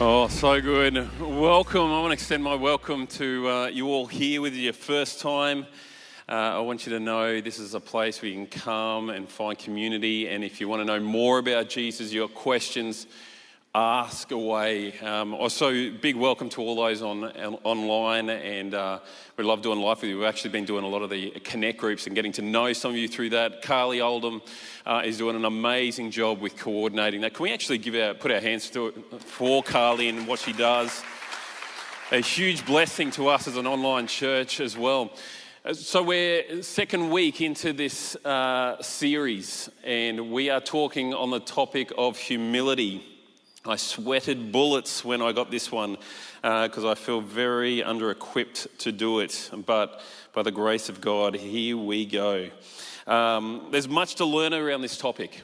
Oh, so good. Welcome. I want to extend my welcome to uh, you all here with your first time. Uh, I want you to know this is a place where you can come and find community. And if you want to know more about Jesus, you've questions, ask away. Um, also, big welcome to all those on, online, and uh, we love doing life with you. We've actually been doing a lot of the connect groups and getting to know some of you through that. Carly Oldham uh, is doing an amazing job with coordinating that. Can we actually give our, put our hands to for Carly and what she does? A huge blessing to us as an online church as well. So, we're second week into this uh, series, and we are talking on the topic of humility. I sweated bullets when I got this one because uh, I feel very under equipped to do it. But by the grace of God, here we go. Um, there's much to learn around this topic,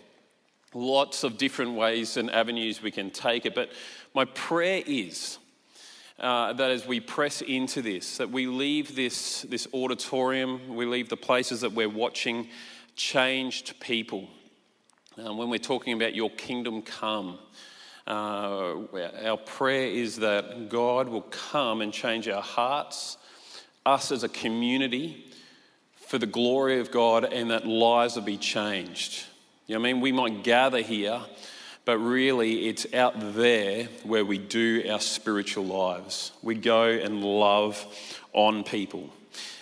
lots of different ways and avenues we can take it. But my prayer is uh, that as we press into this, that we leave this, this auditorium, we leave the places that we're watching, changed people. Um, when we're talking about your kingdom come, uh, our prayer is that God will come and change our hearts, us as a community, for the glory of God, and that lives will be changed. You know I mean? We might gather here, but really it's out there where we do our spiritual lives. We go and love on people.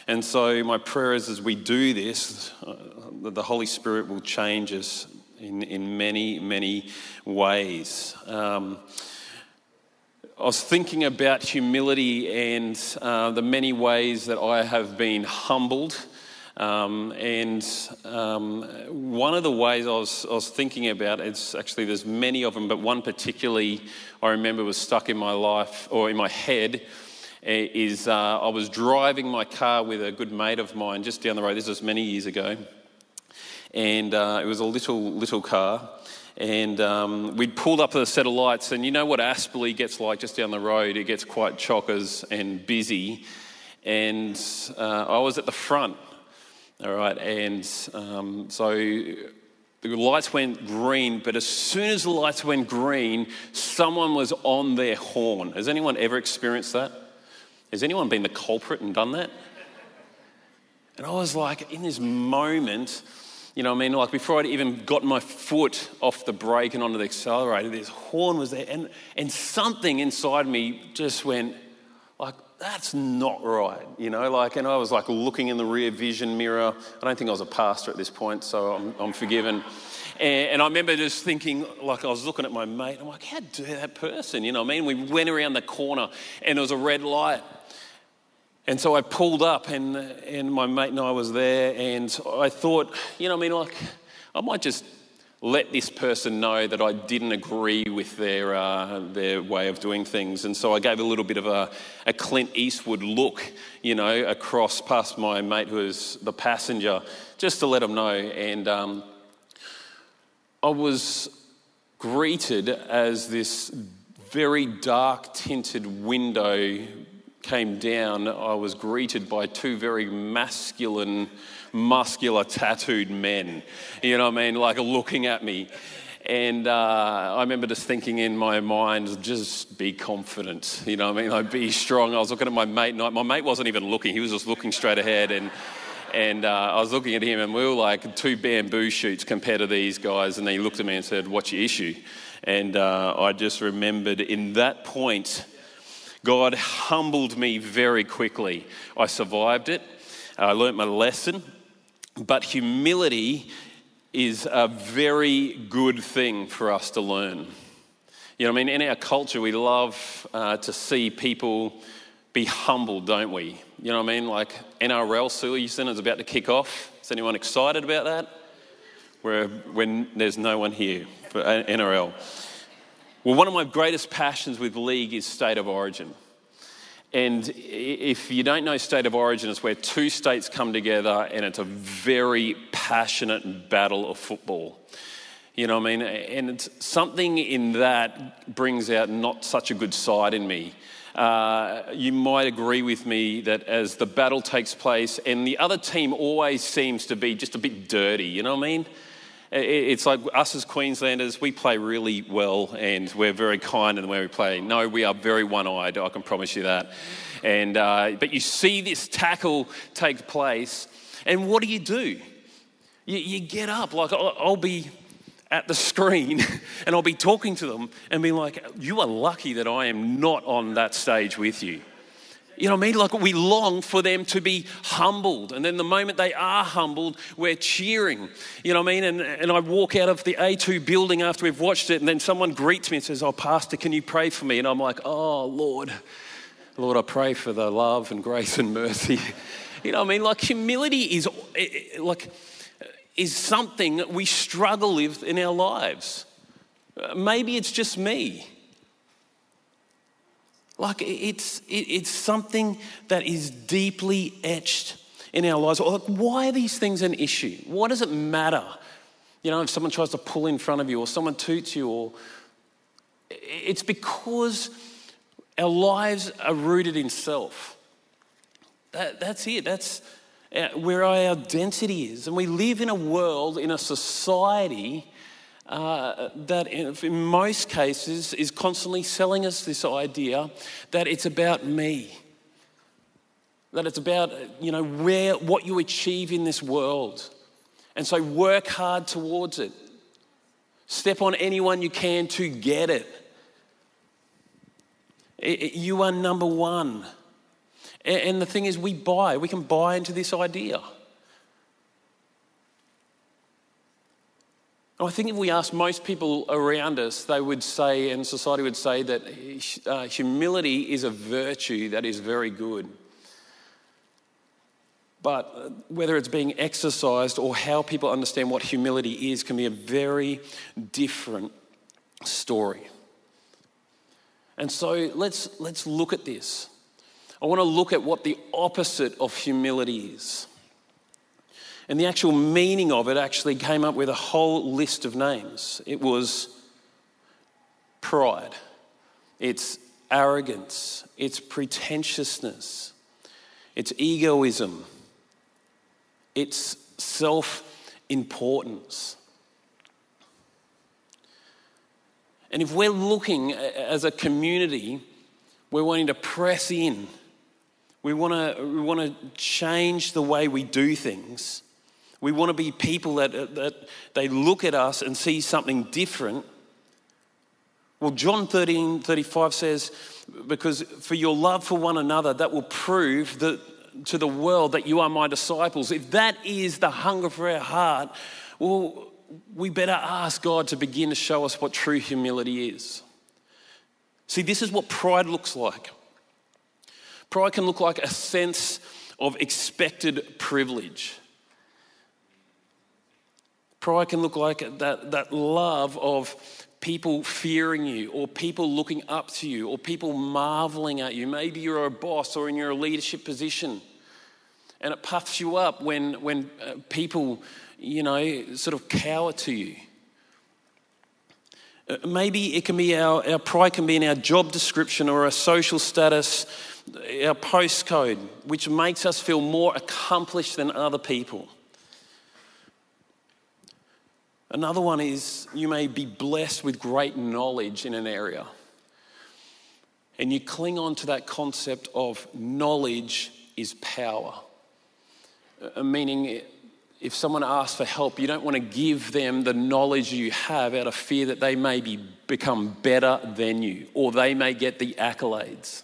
And so, my prayer is as we do this, uh, that the Holy Spirit will change us in, in many, many ways. Um, I was thinking about humility and uh, the many ways that I have been humbled. Um, and um, one of the ways I was, I was thinking about, it's actually, there's many of them, but one particularly I remember was stuck in my life or in my head eh, is uh, I was driving my car with a good mate of mine just down the road. This was many years ago and uh, it was a little little car. And um, we'd pulled up a set of lights, and you know what Aspley gets like just down the road? It gets quite chockers and busy. And uh, I was at the front, all right, and um, so the lights went green, but as soon as the lights went green, someone was on their horn. Has anyone ever experienced that? Has anyone been the culprit and done that? And I was like, in this moment, you know what I mean? Like before I'd even gotten my foot off the brake and onto the accelerator, this horn was there. And, and something inside me just went, like, that's not right, you know? Like, and I was like looking in the rear vision mirror. I don't think I was a pastor at this point, so I'm, I'm forgiven. And, and, I remember just thinking, like, I was looking at my mate, I'm like, how dare that person, you know what I mean? We went around the corner and there was a red light. And so I pulled up, and, and my mate and I was there, and I thought, you know, I mean, like, I might just let this person know that I didn't agree with their, uh, their way of doing things. And so I gave a little bit of a, a Clint Eastwood look, you know, across past my mate who was the passenger, just to let him know. And um, I was greeted as this very dark tinted window came down, I was greeted by two very masculine, muscular, tattooed men. You know what I mean? Like looking at me. And uh, I remember just thinking in my mind, just be confident. You know what I mean? Like be strong. I was looking at my mate, and my mate wasn't even looking, he was just looking straight ahead. And and uh, I was looking at him, and we were like two bamboo shoots compared to these guys. And he looked at me and said, What's your issue? And uh, I just remembered in that point, God humbled me very quickly. I survived it, I learnt my lesson, but humility is a very good thing for us to learn. You know, I mean, in our culture, we love uh, to see people be humbled, don't we? You know what I mean? Like NRL season is about to kick off. Is anyone excited about that? Where, when there's no one here for NRL. Well, one of my greatest passions with league is state of origin. And if you don't know state of origin, it's where two states come together and it's a very passionate battle of football. You know what I mean? And it's something in that brings out not such a good side in me. Uh, you might agree with me that as the battle takes place, and the other team always seems to be just a bit dirty, you know what I mean? It's like us as Queenslanders, we play really well and we're very kind in the way we play. No, we are very one eyed, I can promise you that. And, uh, but you see this tackle take place, and what do you do? You, you get up, like I'll, I'll be at the screen and I'll be talking to them and be like, You are lucky that I am not on that stage with you. You know what I mean? Like we long for them to be humbled. And then the moment they are humbled, we're cheering. You know what I mean? And, and I walk out of the A2 building after we've watched it, and then someone greets me and says, Oh, Pastor, can you pray for me? And I'm like, Oh, Lord, Lord, I pray for the love and grace and mercy. You know what I mean? Like humility is like is something we struggle with in our lives. Uh, maybe it's just me. Like it's, it's something that is deeply etched in our lives. Like, why are these things an issue? Why does it matter? You know, if someone tries to pull in front of you or someone toots you, or it's because our lives are rooted in self. That, that's it. That's uh, where our identity is. And we live in a world, in a society uh, that in most cases is constantly selling us this idea that it's about me. That it's about, you know, where, what you achieve in this world. And so work hard towards it. Step on anyone you can to get it. it, it you are number one. And, and the thing is, we buy, we can buy into this idea. I think if we ask most people around us, they would say, and society would say, that uh, humility is a virtue that is very good. But uh, whether it's being exercised or how people understand what humility is can be a very different story. And so let's, let's look at this. I want to look at what the opposite of humility is. And the actual meaning of it actually came up with a whole list of names. It was pride, it's arrogance, it's pretentiousness, it's egoism, it's self importance. And if we're looking as a community, we're wanting to press in. We want to we want to change the way we do things. We want to be people that, uh, that they look at us and see something different. Well, John 13 35 says, Because for your love for one another, that will prove that, to the world that you are my disciples. If that is the hunger for our heart, well, we better ask God to begin to show us what true humility is. See, this is what pride looks like. Pride can look like a sense of expected privilege. Pride can look like that, that love of people fearing you or people looking up to you or people marveling at you. Maybe you're a boss or in your leadership position and it puffs you up when, when uh, people, you know, sort of cower to you. Uh, maybe it can be our, our pride can be in our job description or our social status, our postcode, which makes us feel more accomplished than other people. Another one is you may be blessed with great knowledge in an area. And you cling on to that concept of knowledge is power. Uh, meaning, if someone asks for help, you don't want to give them the knowledge you have out of fear that they may be, become better than you or they may get the accolades.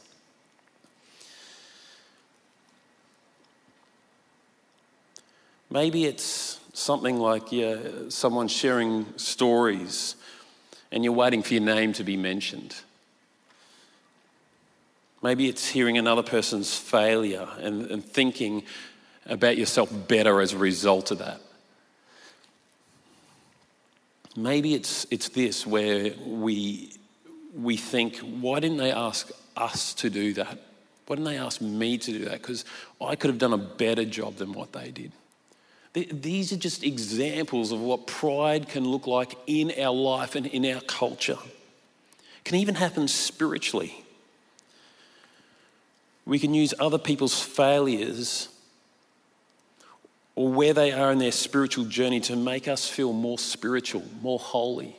Maybe it's something like yeah, someone sharing stories and you're waiting for your name to be mentioned. Maybe it's hearing another person's failure and, and thinking about yourself better as a result of that. Maybe it's, it's this where we, we think, why didn't they ask us to do that? Why didn't they ask me to do that? Because I could have done a better job than what they did. These are just examples of what pride can look like in our life and in our culture. It can even happen spiritually. We can use other people's failures or where they are in their spiritual journey to make us feel more spiritual, more holy.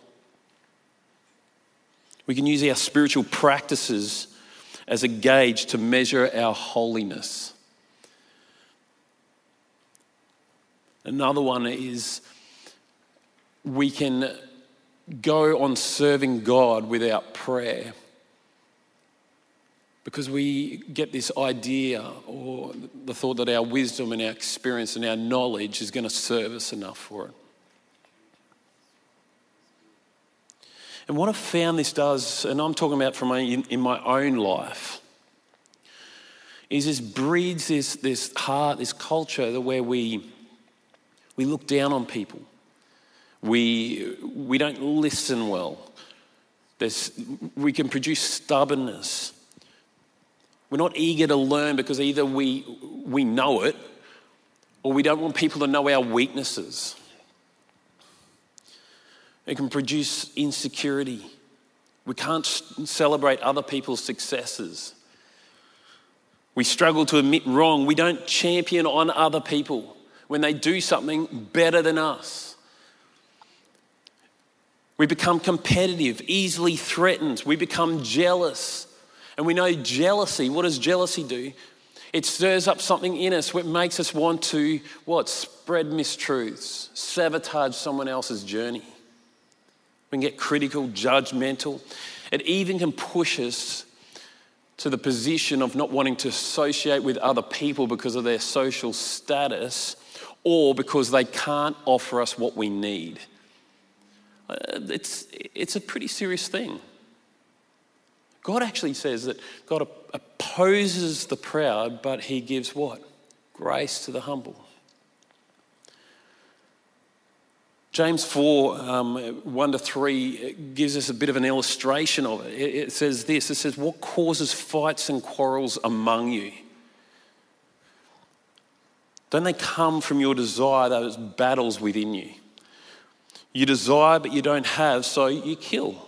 We can use our spiritual practices as a gauge to measure our holiness. Another one is we can go on serving God without prayer because we get this idea or the thought that our wisdom and our experience and our knowledge is going to serve us enough for it. And what I've found this does, and I'm talking about from my, in, in my own life, is this breeds this, this heart, this culture that where we, we look down on people. We, we don't listen well. There's, we can produce stubbornness. We're not eager to learn because either we, we know it or we don't want people to know our weaknesses. It can produce insecurity. We can't celebrate other people's successes. We struggle to admit wrong. We don't champion on other people when they do something better than us. We become competitive, easily threatened. We become jealous. And we know jealousy, what does jealousy do? It stirs up something in us which makes us want to what? Spread mistruths, sabotage someone else's journey. We can get critical, judgmental. It even can push us to the position of not wanting to associate with other people because of their social status or because they can't offer us what we need. Uh, it's, it's a pretty serious thing. God actually says that God opposes the proud, but he gives what? Grace to the humble. James 4, um, 1 to 3, gives us a bit of an illustration of it. It says this it says, What causes fights and quarrels among you? Don't they come from your desire, those battles within you? You desire, but you don't have, so you kill.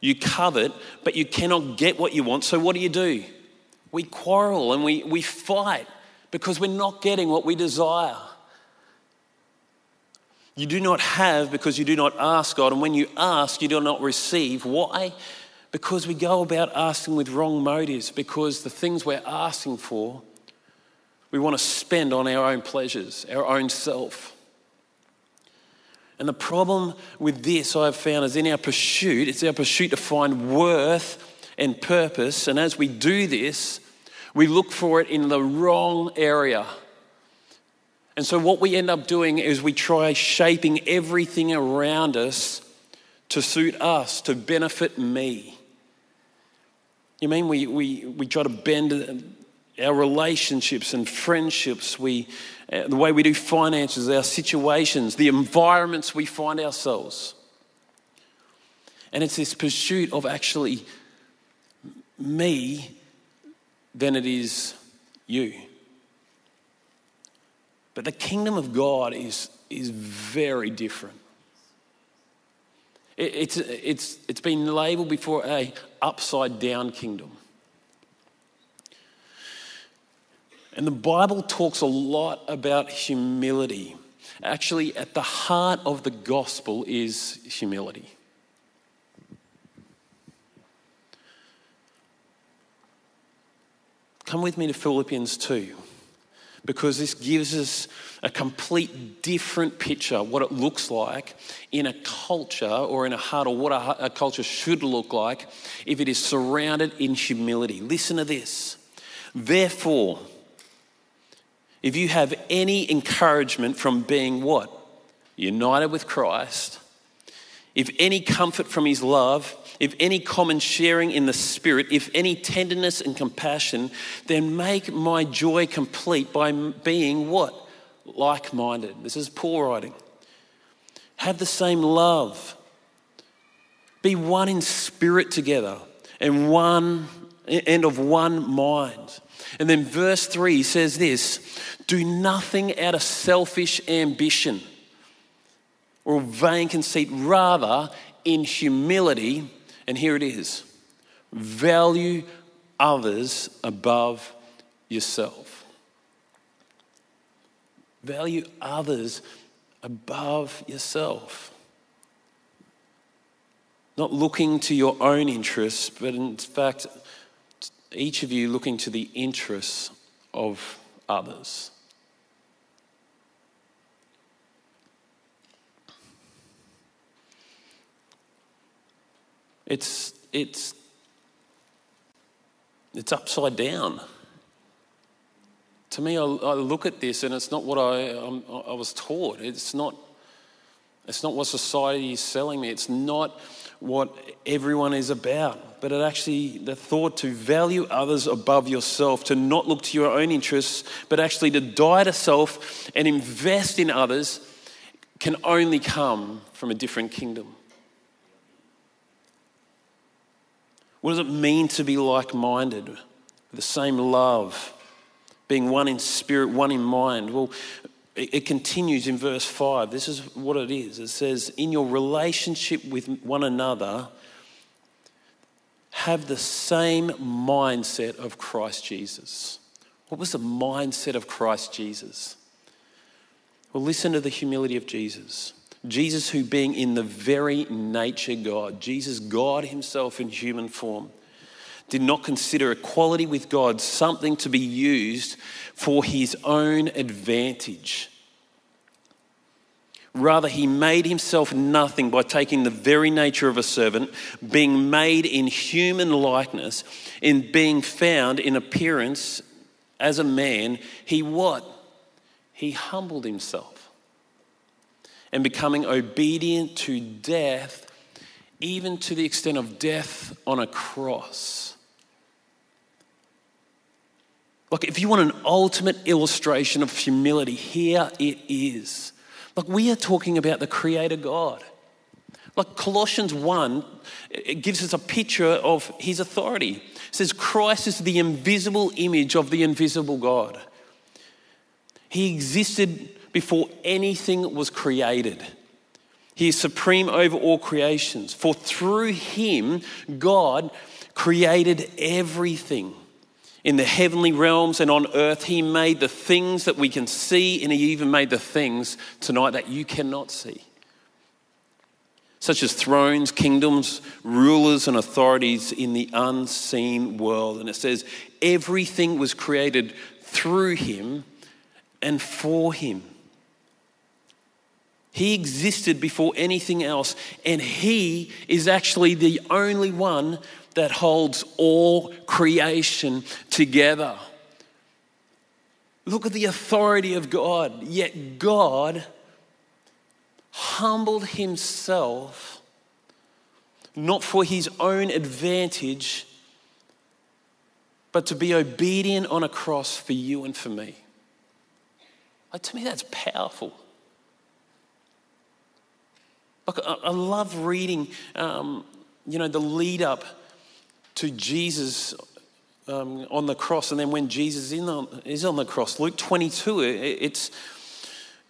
You covet, but you cannot get what you want, so what do you do? We quarrel and we, we fight because we're not getting what we desire. You do not have because you do not ask God, and when you ask, you do not receive. Why? Because we go about asking with wrong motives, because the things we're asking for, we want to spend on our own pleasures, our own self. And the problem with this I've found is in our pursuit, it's our pursuit to find worth and purpose. And as we do this, we look for it in the wrong area. And so, what we end up doing is we try shaping everything around us to suit us, to benefit me. You mean we, we, we try to bend our relationships and friendships, we, uh, the way we do finances, our situations, the environments we find ourselves. And it's this pursuit of actually me than it is you. But the kingdom of God is, is very different. It, it's, it's, it's been labeled before a upside down kingdom. And the Bible talks a lot about humility. Actually, at the heart of the gospel is humility. Come with me to Philippians 2 because this gives us a complete different picture what it looks like in a culture or in a heart or what a, a culture should look like if it is surrounded in humility. Listen to this. Therefore, if you have any encouragement from being what? United with Christ, if any comfort from his love, if any common sharing in the Spirit, if any tenderness and compassion, then make my joy complete by being what? Like minded. This is Paul writing. Have the same love. Be one in spirit together and one and of one mind. And then verse 3 says this Do nothing out of selfish ambition or vain conceit, rather, in humility, and here it is value others above yourself. Value others above yourself. Not looking to your own interests, but in fact, each of you looking to the interests of others. It's, it's, it's upside down. To me, I, I look at this and it's not what I, I'm, I was taught. It's not, it's not what society is selling me. It's not what everyone is about. But it actually, the thought to value others above yourself, to not look to your own interests, but actually to die to self and invest in others, can only come from a different kingdom. What does it mean to be like minded? The same love, being one in spirit, one in mind. Well, it continues in verse 5. This is what it is it says, In your relationship with one another, have the same mindset of Christ Jesus. What was the mindset of Christ Jesus? Well, listen to the humility of Jesus. Jesus, who being in the very nature God, Jesus, God Himself in human form, did not consider equality with God something to be used for His own advantage. Rather, he made himself nothing by taking the very nature of a servant, being made in human likeness, in being found in appearance as a man. He what? He humbled himself and becoming obedient to death, even to the extent of death on a cross. Look, if you want an ultimate illustration of humility, here it is. Look, we are talking about the Creator God. Like Colossians 1, it gives us a picture of his authority. It says, Christ is the invisible image of the invisible God. He existed before anything was created. He is supreme over all creations. For through him, God created everything. In the heavenly realms and on earth, he made the things that we can see, and he even made the things tonight that you cannot see. Such as thrones, kingdoms, rulers, and authorities in the unseen world. And it says, everything was created through him and for him. He existed before anything else, and He is actually the only one that holds all creation together. Look at the authority of God. Yet God humbled Himself not for His own advantage, but to be obedient on a cross for you and for me. Like, to me, that's powerful. Look, I, love reading, um, you know, the lead up to Jesus um, on the cross, and then when Jesus on, is on the cross. Luke 22, it's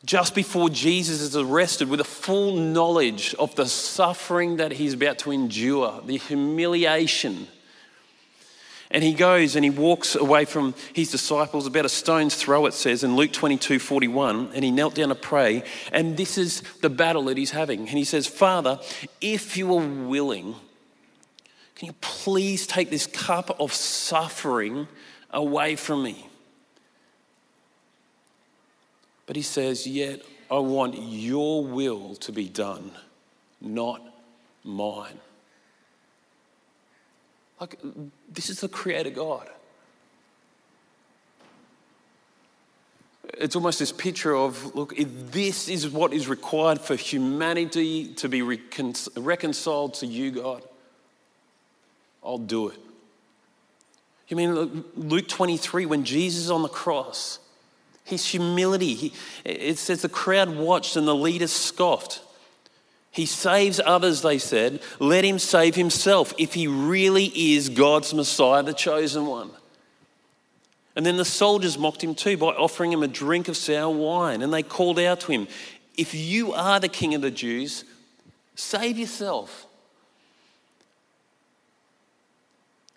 just before Jesus is arrested with a full knowledge of the suffering that he's about to endure, the humiliation and he goes and he walks away from his disciples about a stone's throw, it says in Luke 22 41. And he knelt down to pray. And this is the battle that he's having. And he says, Father, if you are willing, can you please take this cup of suffering away from me? But he says, Yet I want your will to be done, not mine. Like, this is the Creator God. It's almost this picture of look, this is what is required for humanity to be recon- reconciled to you, God, I'll do it. You mean Luke 23, when Jesus is on the cross, his humility, he, it says the crowd watched and the leaders scoffed. He saves others, they said. Let him save himself if he really is God's Messiah, the chosen one. And then the soldiers mocked him too by offering him a drink of sour wine. And they called out to him, If you are the king of the Jews, save yourself.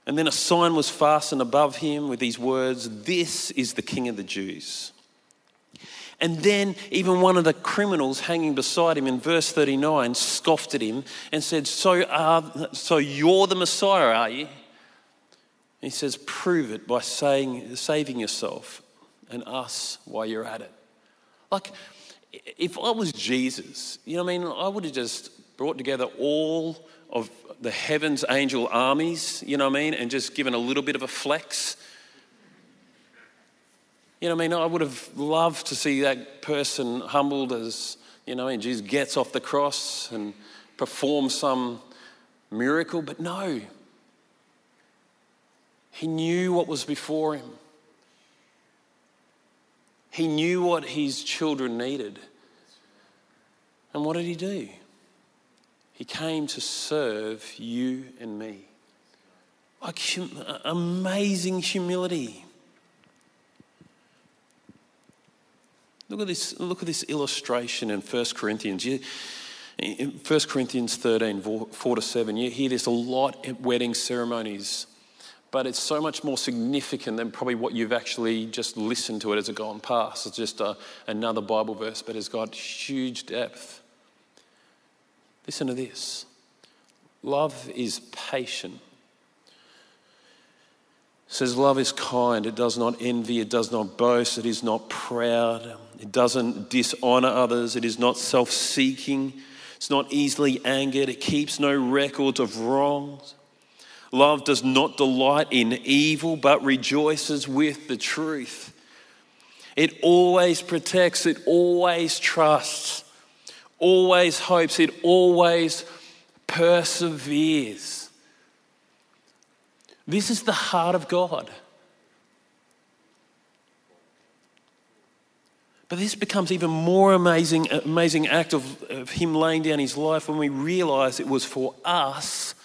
And then a sign was fastened above him with these words This is the king of the Jews. And then, even one of the criminals hanging beside him in verse 39 scoffed at him and said, So, uh, so you're the Messiah, are you? And he says, Prove it by saying, saving yourself and us while you're at it. Like, if I was Jesus, you know what I mean? I would have just brought together all of the heavens angel armies, you know what I mean? And just given a little bit of a flex you know, what I mean, I would have loved to see that person humbled as, you know, and Jesus gets off the cross and performs some miracle, but no. He knew what was before him. He knew what his children needed. And what did he do? He came to serve you and me. Like hum- amazing humility. Look at this, look at this illustration in 1 Corinthians. You, in 1 Corinthians 13, 4 to 7, you hear this a lot at wedding ceremonies, but it's so much more significant than probably what you've actually just listened to it as it gone past. It's just a, another Bible verse, but it's got huge depth. Listen to this. Love is patient. Says love is kind. It does not envy. It does not boast. It is not proud. It doesn't dishonor others. It is not self-seeking. It's not easily angered. It keeps no records of wrongs. Love does not delight in evil but rejoices with the truth. It always protects. It always trusts always hopes it always perseveres this is the heart of God. But this becomes even more amazing, amazing act of, of him laying down his life when we realize it was for us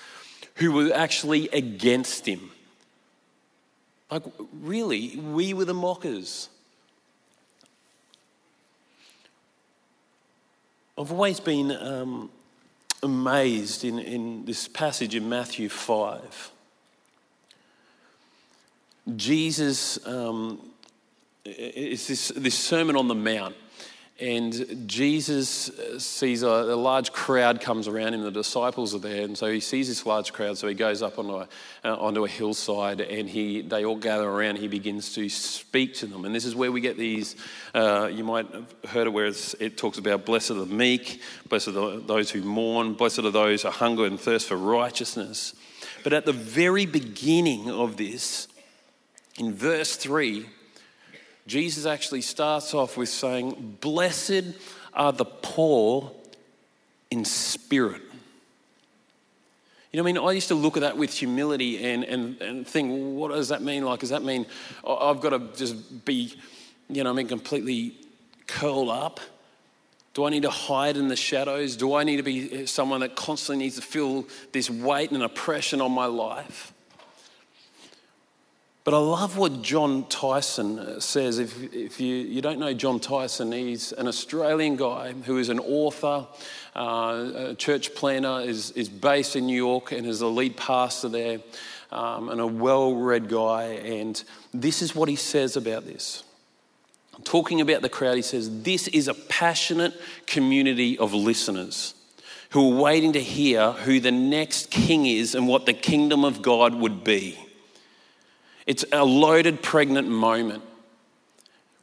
who were actually against him. Like, really, we were the mockers. I've always been um, amazed in, in this passage in Matthew 5. Jesus um, this, this Sermon on the Mount. And Jesus sees a, a, large crowd comes around him. The disciples are there, and so he sees this large crowd. So he goes up onto a, uh, onto a hillside, and he they all gather around. He begins to speak to them, and this is where we get these. Uh, you might have heard it, where it talks about blessed are the meek, blessed are those who mourn, blessed are those who hunger and thirst for righteousness. But at the very beginning of this, in verse 3, Jesus actually starts off with saying, Blessed are the poor in spirit. You know, I mean, I used to look at that with humility and, and, and think, well, what does that mean? Like, does that mean I've got to just be, you know, I mean, completely curled up? Do I need to hide in the shadows? Do I need to be someone that constantly needs to feel this weight and oppression on my life? But I love what Jon Tyson uh, says. If, if you, you don't know Jon Tyson, he's an Australian guy who is an author, uh, a church planner, is, is based in New York and is a lead pastor there, um, and a well read guy. And this is what he says about this. Talking about the crowd, he says, This is a passionate community of listeners who are waiting to hear who the next king is and what the kingdom of God would be. It's a loaded, pregnant moment,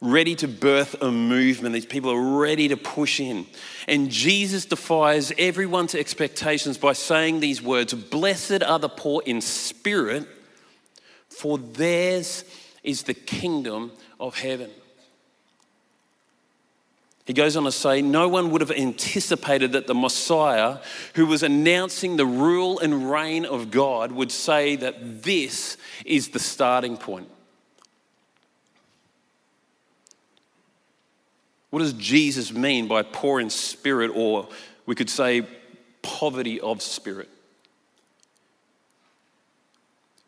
ready to birth a movement. These people are ready to push in. And Jesus defies everyone's expectations by saying these words Blessed are the poor in spirit, for theirs is the kingdom of heaven. He goes on to say, No one would have anticipated that the Messiah, who was announcing the rule and reign of God, would say that this is the starting point. What does Jesus mean by poor in spirit, or we could say poverty of spirit?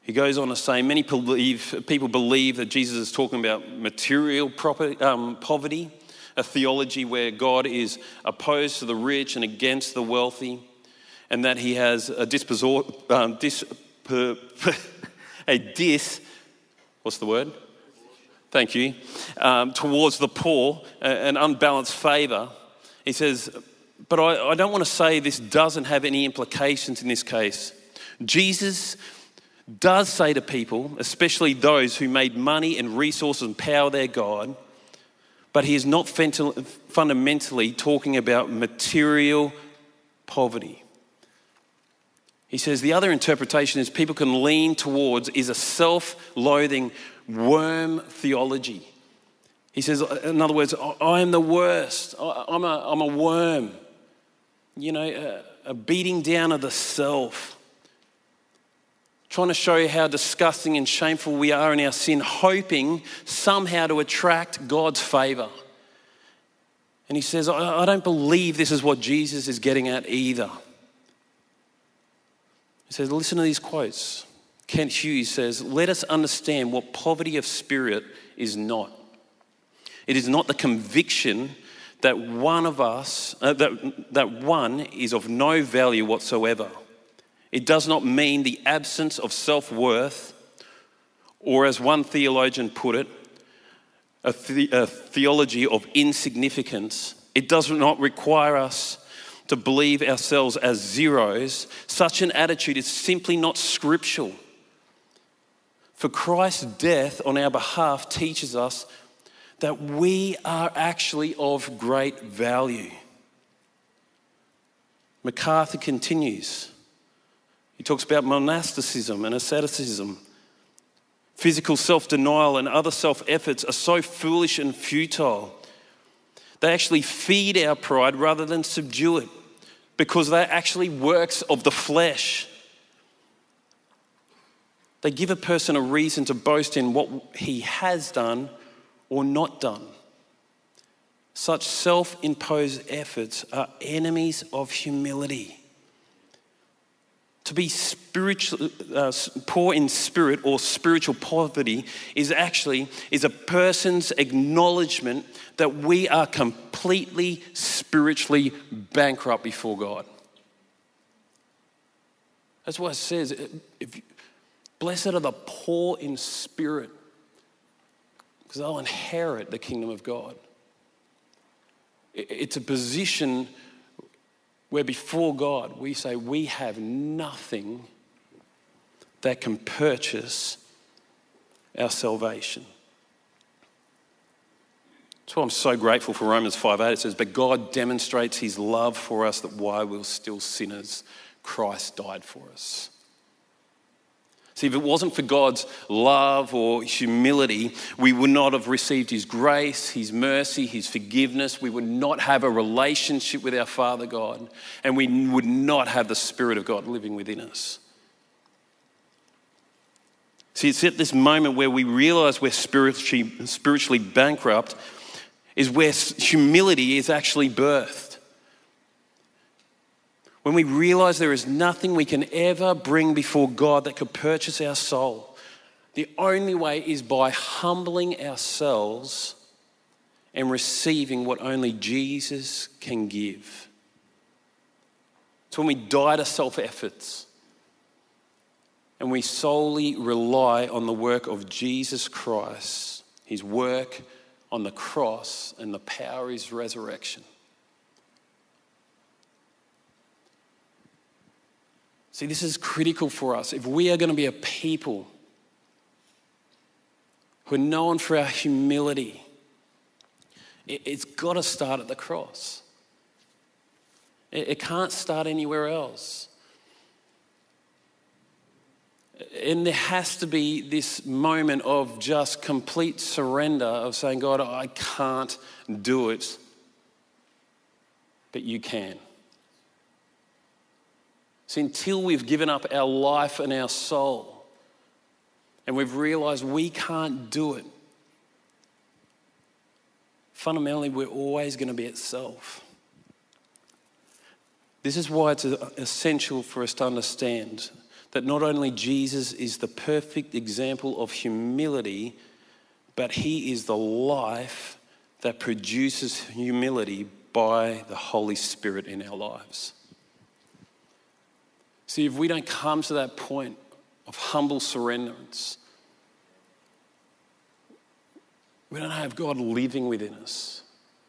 He goes on to say, many believe, people believe that Jesus is talking about material property, um, poverty a theology where God is opposed to the rich and against the wealthy, and that he has a disposor, um, dis, per, a dis, what's the word? thank you, um, towards the poor, an unbalanced favor. He says, but I, I don't want to say this doesn't have any implications in this case. Jesus does say to people, especially those who made money and resources and power their God, but he is not fundamentally talking about material poverty. He says the other interpretation is people can lean towards is a self loathing worm theology. He says, uh, in other words, I am the worst. I'm a, I'm a worm. You know, a beating down of the self. Trying to show you how disgusting and shameful we are in our sin, hoping somehow to attract God's favor. And he says, I, don't believe this is what Jesus is getting at either. He says, listen to these quotes. Kent Hughes says, Let us understand what poverty of spirit is not. It is not the conviction that one of us, uh, that, that one is of no value whatsoever. It does not mean the absence of self worth, or as one theologian put it, a, the, a theology of insignificance. It does not require us to believe ourselves as zeros. Such an attitude is simply not scriptural. For Christ's death on our behalf teaches us that we are actually of great value. MacArthur continues. He talks about monasticism and asceticism. Physical self denial and other self efforts are so foolish and futile. They actually feed our pride rather than subdue it because they're actually works of the flesh. They give a person a reason to boast in what he has done or not done. Such self imposed efforts are enemies of humility. To be spiritual, uh, poor in spirit or spiritual poverty is actually is a person's acknowledgement that we are completely spiritually bankrupt before God. That's why it says, if, blessed are the poor in spirit, because they'll inherit the kingdom of God. It's a position where before God we say we have nothing that can purchase our salvation. That's why I'm so grateful for Romans 5:8. It says, But God demonstrates his love for us that while we we're still sinners, Christ died for us. See, if it wasn't for God's love or humility, we would not have received His grace, His mercy, His forgiveness. We would not have a relationship with our Father God, and we would not have the Spirit of God living within us. See, it's at this moment where we realize we're spiritually, spiritually bankrupt, is where humility is actually birthed when we realize there is nothing we can ever bring before God that could purchase our soul, the only way is by humbling ourselves and receiving what only Jesus can give. It's when we die to self efforts and we solely rely on the work of Jesus Christ, his work on the cross, and the power of his resurrection. See, this is critical for us. If we are going to be a people who are known for our humility, it's got to start at the cross. It can't start anywhere else. And there has to be this moment of just complete surrender of saying, God, I can't do it, but you can. See, until we've given up our life and our soul and we've realized we can't do it, fundamentally, we're always going to be at self. This is why it's uh, essential for us to understand that not only Jesus is the perfect example of humility, but he is the life that produces humility by the Holy Spirit in our lives. See, if we don't come to that point of humble surrenderance, we don't have God living within us.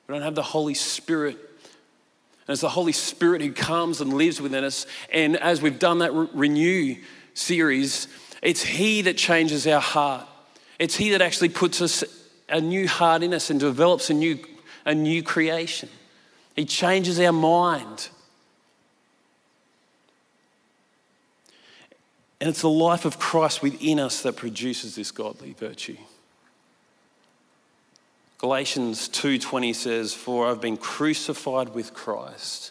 We don't have the Holy Spirit. And it's the Holy Spirit who comes and lives within us. And as we've done that Re- Renew series, it's He that changes our heart. It's He that actually puts us a new heart in us and develops a new, a new creation. He changes our mind. And it's the life of Christ within us that produces this godly virtue. Galatians 2:20 says, "For I've been crucified with Christ,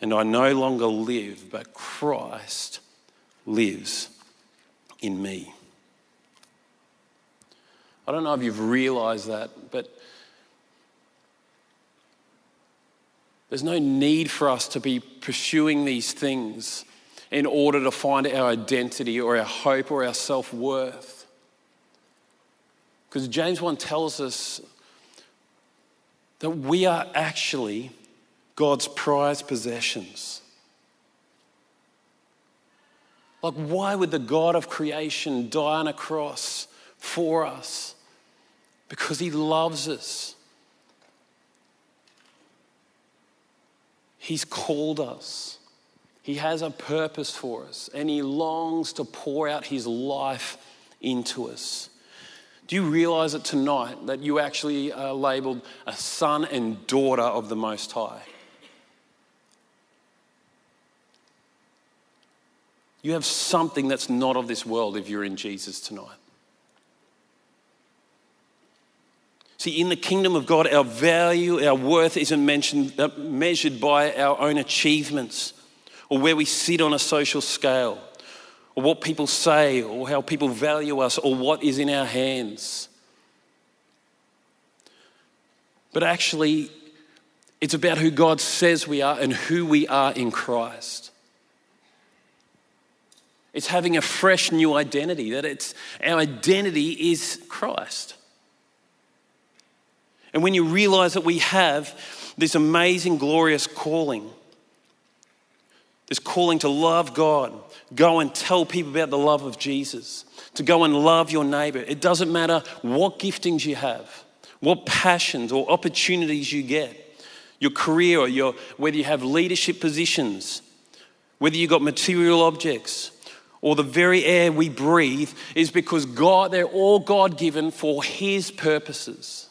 and I no longer live, but Christ lives in me." I don't know if you've realized that, but there's no need for us to be pursuing these things in order to find our identity or our hope or our self worth. Because James 1 tells us that we are actually God's prized possessions. Like, why would the God of creation die on a cross for us? Because he loves us. He's called us. He has a purpose for us and He longs to pour out His life into us. Do you realize it tonight that you actually are labeled a son and daughter of the Most High? You have something that's not of this world if you're in Jesus tonight. See, in the kingdom of God, our value, our worth isn't mentioned, uh, measured by our own achievements or where we sit on a social scale, or what people say, or how people value us, or what is in our hands. But actually, it's about who God says we are and who we are in Christ. It's having a fresh new identity, that it's our identity is Christ. And when you realize that we have this amazing, glorious calling, this calling to love God, go and tell people about the love of Jesus, to go and love your neighbor. It doesn't matter what giftings you have, what passions or opportunities you get, your career or your, whether you have leadership positions, whether you've got material objects, or the very air we breathe is because God, they're all God given for His purposes.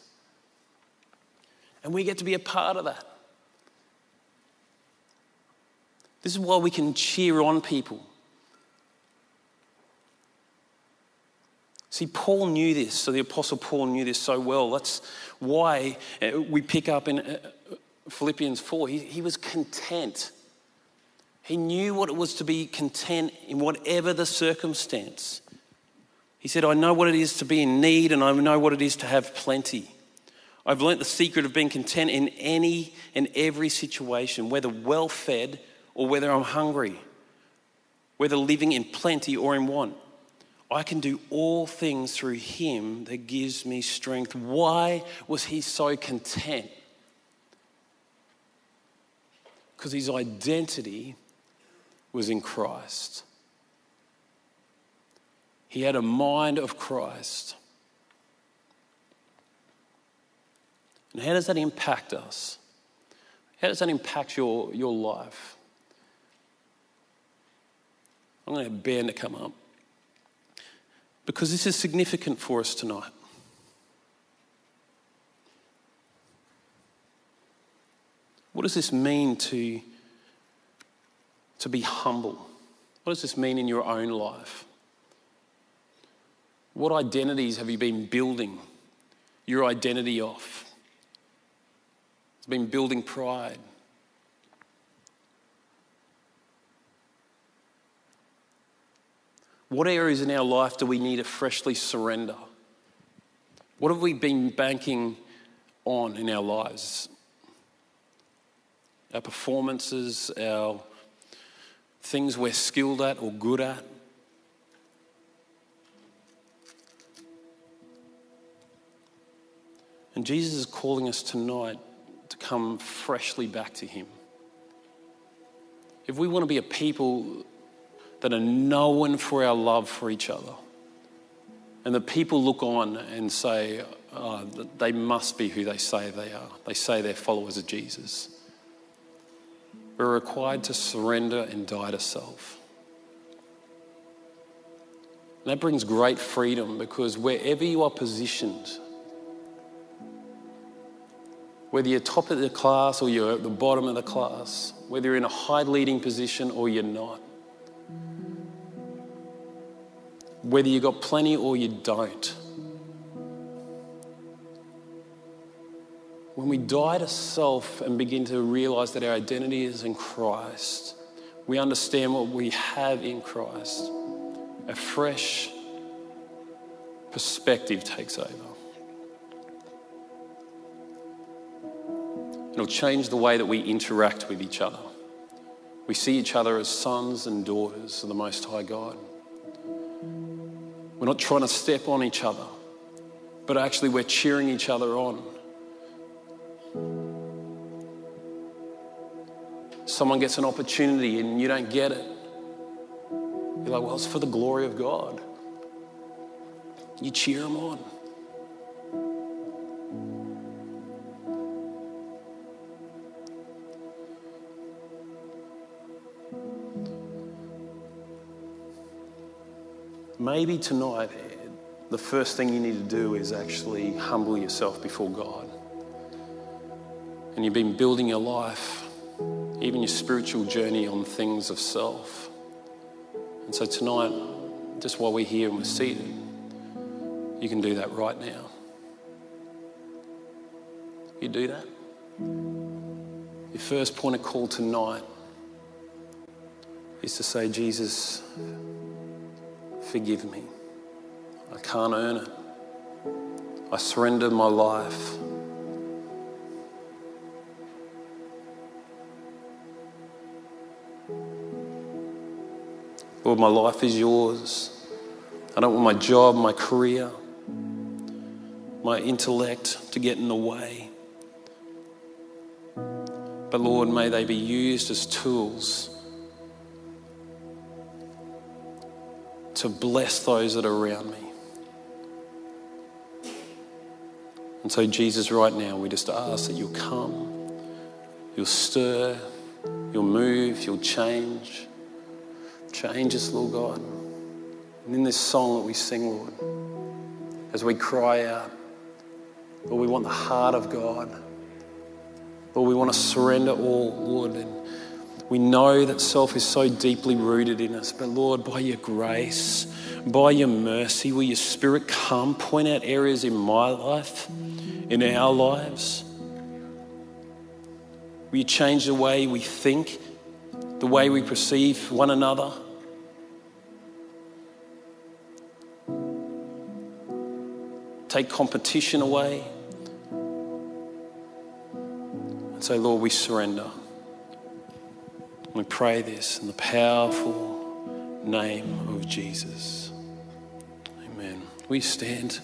And we get to be a part of that. This is why we can cheer on people. See, Paul knew this, so the Apostle Paul knew this so well. That's why uh, we pick up in uh, Philippians 4. He, he was content. He knew what it was to be content in whatever the circumstance. He said, I know what it is to be in need, and I know what it is to have plenty. I've learnt the secret of being content in any and every situation, whether well fed or whether I'm hungry, whether living in plenty or in want. I can do all things through him that gives me strength. Why was he so content? Because his identity was in Christ. He had a mind of Christ. And how does that impact us? How does that impact your, your life? I'm going to have Ben to come up because this is significant for us tonight. What does this mean to, to be humble? What does this mean in your own life? What identities have you been building your identity off? It's been building pride, What areas in our life do we need to freshly surrender? What have we been banking on in our lives? Our performances, our things we're skilled at or good at. And Jesus is calling us tonight to come freshly back to Him. If we want to be a people that are known for our love for each other. And the people look on and say, oh, they must be who they say they are. They say they're followers of Jesus. We're required to surrender and die to self. And that brings great freedom because wherever you are positioned, whether you're top of the class or you're at the bottom of the class, whether you're in a high leading position or you're not, whether you've got plenty or you don't, when we die to self and begin to realize that our identity is in Christ, we understand what we have in Christ a fresh perspective takes over. It'll change the way that we interact with each other. We see each other as sons and daughters of the Most High God. We're not trying to step on each other, but actually we're cheering each other on. Someone gets an opportunity and you don't get it. You're like, well, it's for the glory of God. You cheer them on. Maybe tonight, the first thing you need to do is actually humble yourself before God. And you've been building your life, even your spiritual journey, on things of self. And so tonight, just while we're here and we're seated, you can do that right now. You do that? Your first point of call tonight is to say, Jesus, forgive me. I can't earn it. I surrender my life. Lord, my life is yours. I don't want my job, my career, my intellect to get in the way. But Lord, may they be used as tools to bless those that are around me. And so, Jesus, right now, we just ask that you'll come, you'll stir, you'll move, you'll change. Change us, Lord God. And in this song that we sing, Lord, as we cry out, Lord, we want the heart of God. Lord, we want to surrender all, Lord. And we know that self is so deeply rooted in us. But Lord, by your grace, by your mercy, will your spirit come, point out areas in my life, in our lives? Will you change the way we think, the way we perceive one another? Take competition away. And say, Lord, we surrender. We pray this in the powerful name of Jesus. Amen. We stand.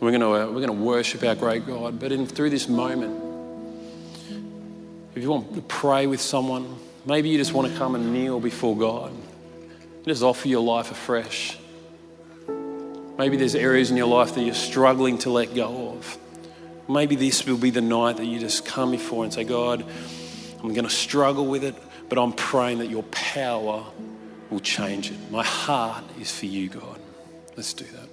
We're going to, uh, we're going to worship our great God. But in, through this moment, if you want to pray with someone, maybe you just want to come and kneel before God. Just offer your life afresh. Maybe there's areas in your life that you're struggling to let go of. Maybe this will be the night that you just come before and say, God, I'm going to struggle with it, but I'm praying that your power will change it. My heart is for you, God. Let's do that.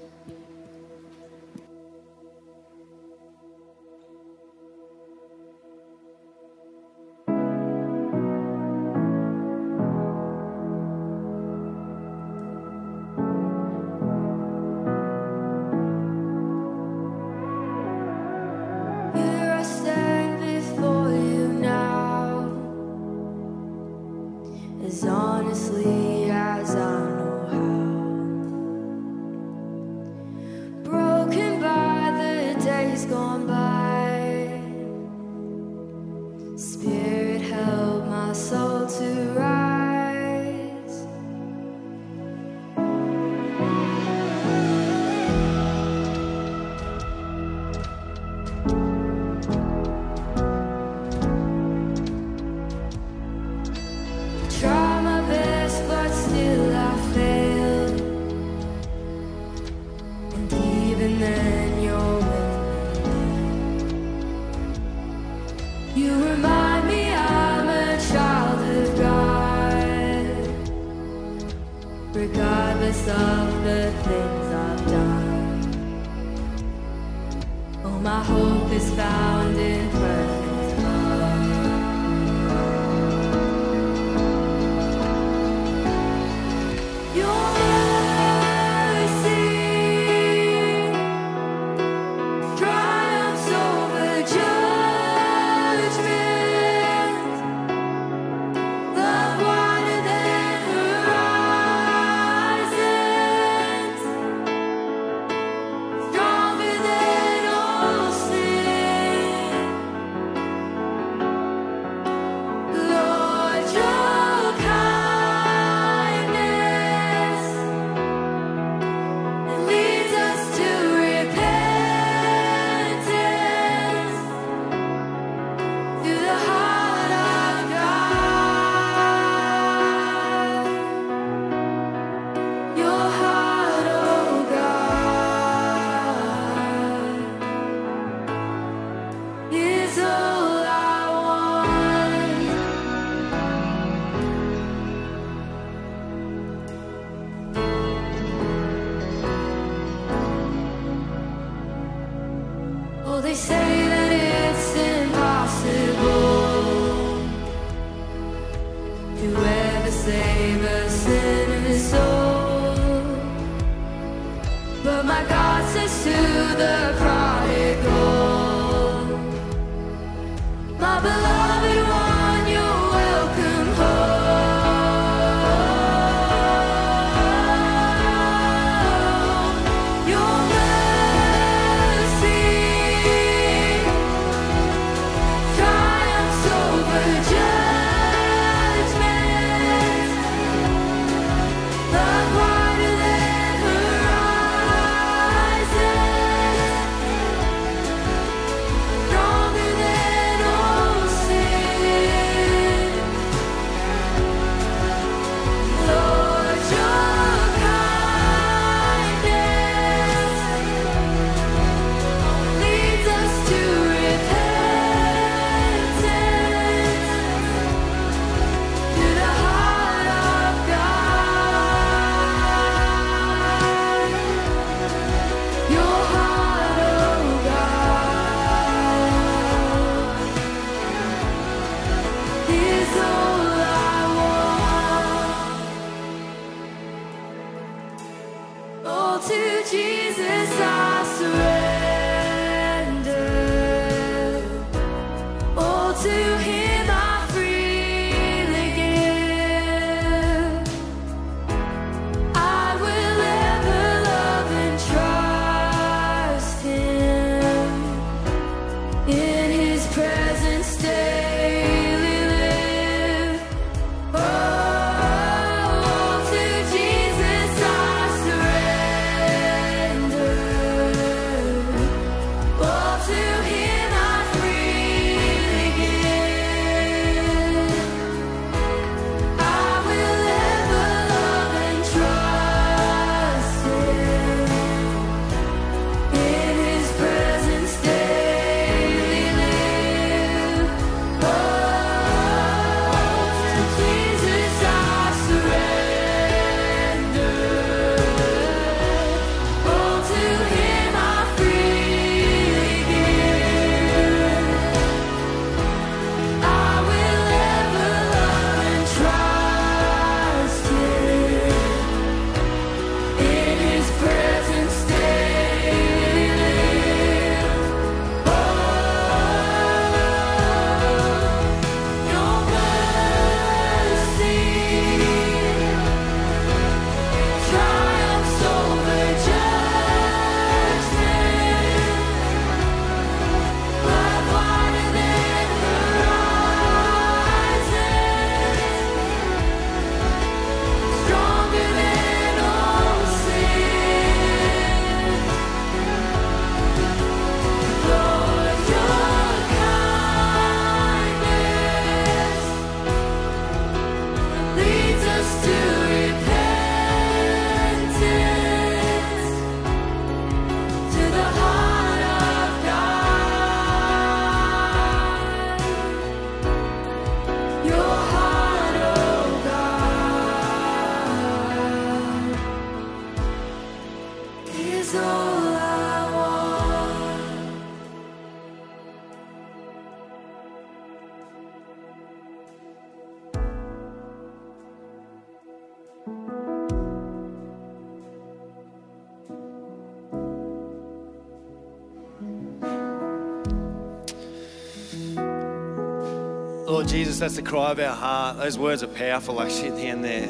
Lord Jesus, that's the cry of our heart. Those words are powerful, actually, at the end there.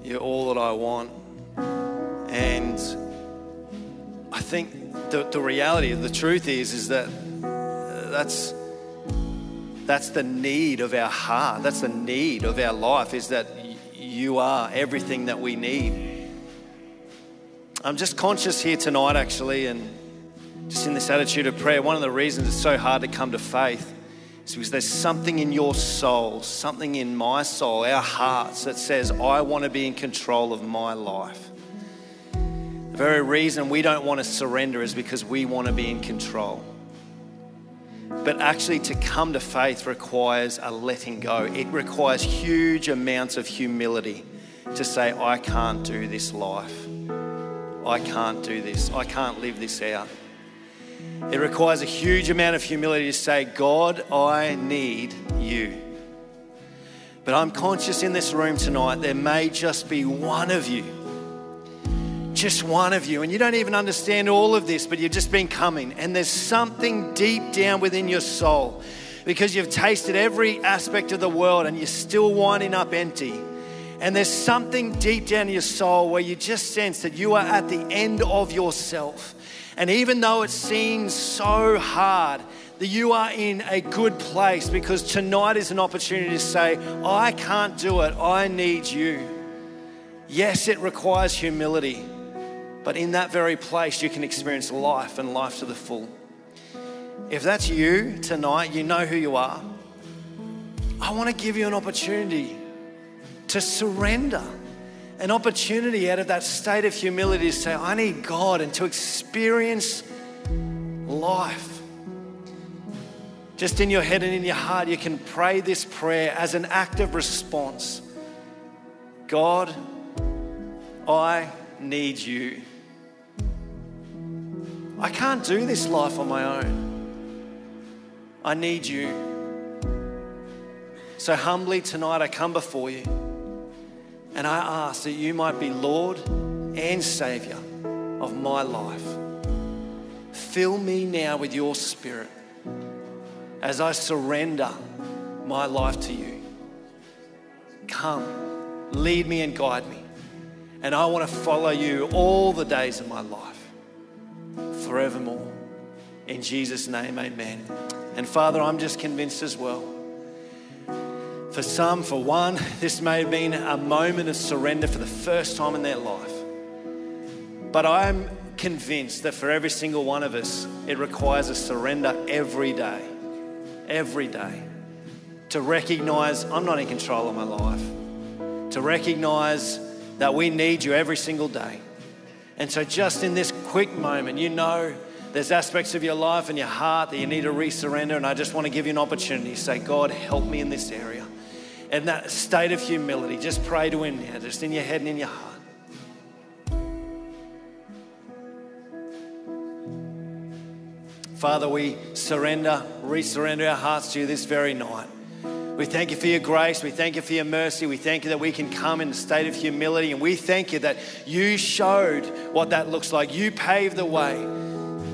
You're all that I want. And I think the, the reality the truth is, is that uh, that's, that's the need of our heart. That's the need of our life, is that you are everything that we need. I'm just conscious here tonight, actually, and just in this attitude of prayer. One of the reasons it's so hard to come to faith is because there's something in your soul, something in my soul, our hearts that says, I want to be in control of my life. The very reason we don't want to surrender is because we want to be in control. But actually, to come to faith requires a letting go. It requires huge amounts of humility to say, I can't do this life. I can't do this. I can't live this out. It requires a huge amount of humility to say, God, I need you. But I'm conscious in this room tonight, there may just be one of you, just one of you, and you don't even understand all of this, but you've just been coming, and there's something deep down within your soul because you've tasted every aspect of the world and you're still winding up empty. And there's something deep down in your soul where you just sense that you are at the end of yourself. And even though it seems so hard, that you are in a good place because tonight is an opportunity to say, I can't do it, I need you. Yes, it requires humility, but in that very place, you can experience life and life to the full. If that's you tonight, you know who you are. I want to give you an opportunity to surrender, an opportunity out of that state of humility to say, I need God and to experience life. Just in your head and in your heart, you can pray this prayer as an act of response God, I need you. I can't do this life on my own. I need you. So humbly tonight, I come before you and I ask that you might be Lord and Savior of my life. Fill me now with your Spirit as I surrender my life to you. Come, lead me and guide me. And I want to follow you all the days of my life, forevermore. In Jesus' name, amen. And Father, I'm just convinced as well. For some, for one, this may have been a moment of surrender for the first time in their life. But I'm convinced that for every single one of us, it requires a surrender every day every day to recognize I'm not in control of my life, to recognize that we need you every single day. And so, just in this quick moment, you know there's aspects of your life and your heart that you need to resurrender. And I just want to give you an opportunity to say, God, help me in this area. And that state of humility, just pray to Him now, just in your head and in your heart. Father, we surrender, resurrender our hearts to you this very night. We thank you for your grace. We thank you for your mercy. We thank you that we can come in a state of humility. And we thank you that you showed what that looks like. You paved the way,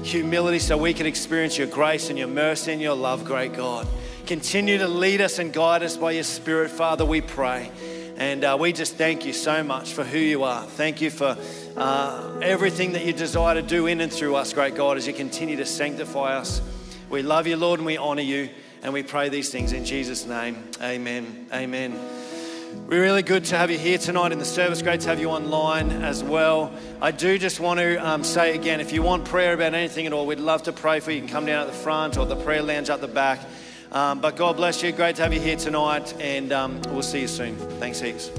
humility, so we can experience your grace and your mercy and your love, great God. Continue to lead us and guide us by your Spirit, Father, we pray. And uh, we just thank you so much for who you are. Thank you for uh, everything that you desire to do in and through us, great God, as you continue to sanctify us. We love you, Lord, and we honor you. And we pray these things in Jesus' name. Amen. Amen. We're really good to have you here tonight in the service. Great to have you online as well. I do just want to um, say again if you want prayer about anything at all, we'd love to pray for you. You can come down at the front or the prayer lounge at the back. Um, but God bless you. Great to have you here tonight, and um, we'll see you soon. Thanks heaps.